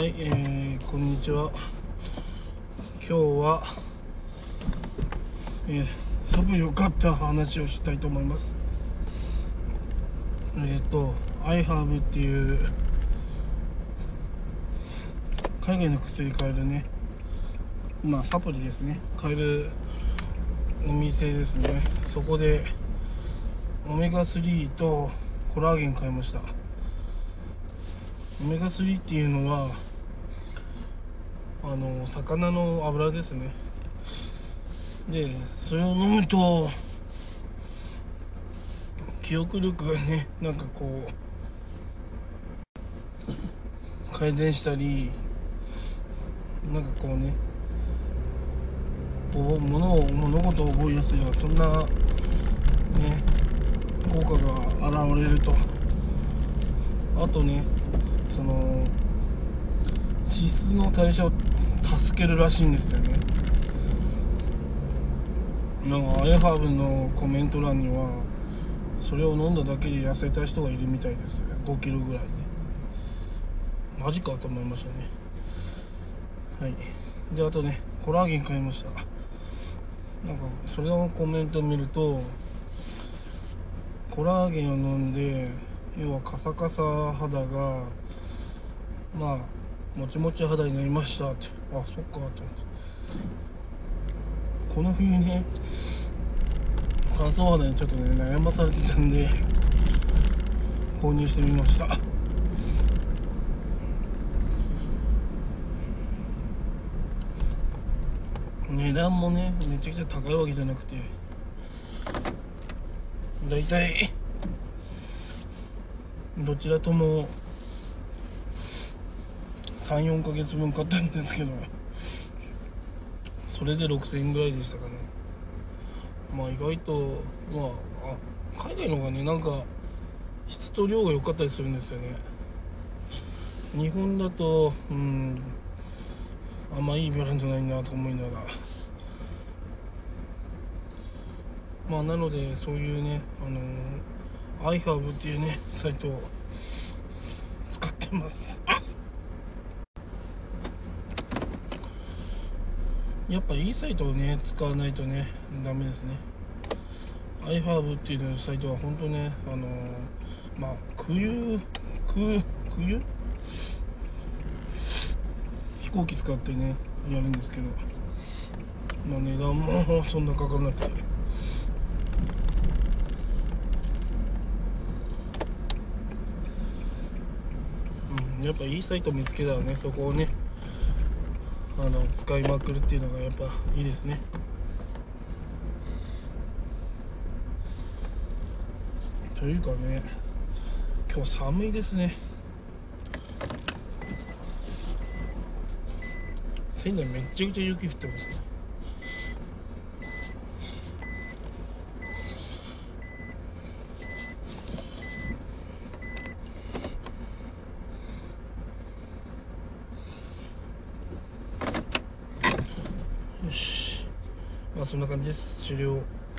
はい、えー、こんにちは。今日は、えー、サプリを買った話をしたいと思います。えっ、ー、と、iHerb っていう海外の薬買えるね、まあサプリですね、買えるお店ですね。そこでオメガ3とコラーゲン買いました。オメガ3っていうのはあの魚の油ですね。でそれを飲むと記憶力がねなんかこう改善したりなんかこうね物を物事を覚えやすいようなそんなね効果が現れると。あとねその脂質の代謝を助けるらしいんですよね。なんかアイハーブのコメント欄にはそれを飲んだだけで痩せた人がいるみたいです5キロぐらいねマジかと思いましたね。はい。であとねコラーゲン買いました。なんかそれのコメントを見るとコラーゲンを飲んで要はカサカサ肌がまあもちもち肌になりましたって。あそっかと思って。この冬ね乾燥肌にちょっとね悩まされてたんで購入してみました。値段もねめちゃくちゃ高いわけじゃなくてだいたいどちらとも34ヶ月分買ったんですけどそれで6000円ぐらいでしたかね。まあ意外とまあ海外の方がねなんか質と量が良かったりするんですよね。日本だとうんあんまいいブランドないなと思いながら。まあなのでそういうねあのアイハーブっていうねサイトを使ってます。やっぱいいサイトをね使わないとねダメですね。iHerb っていうサイトは本当ねあのまあ空輸空空輸？飛行機使ってねやるんですけど。まあ値段もそんなかかんなくて。うんやっぱいいサイト見つけたらねそこをねあの使いまくるっていうのがやっぱいいですね。というかね今日寒いですね。仙台めっちゃくちゃ雪降ってますねよしまあそんな感じです。終了。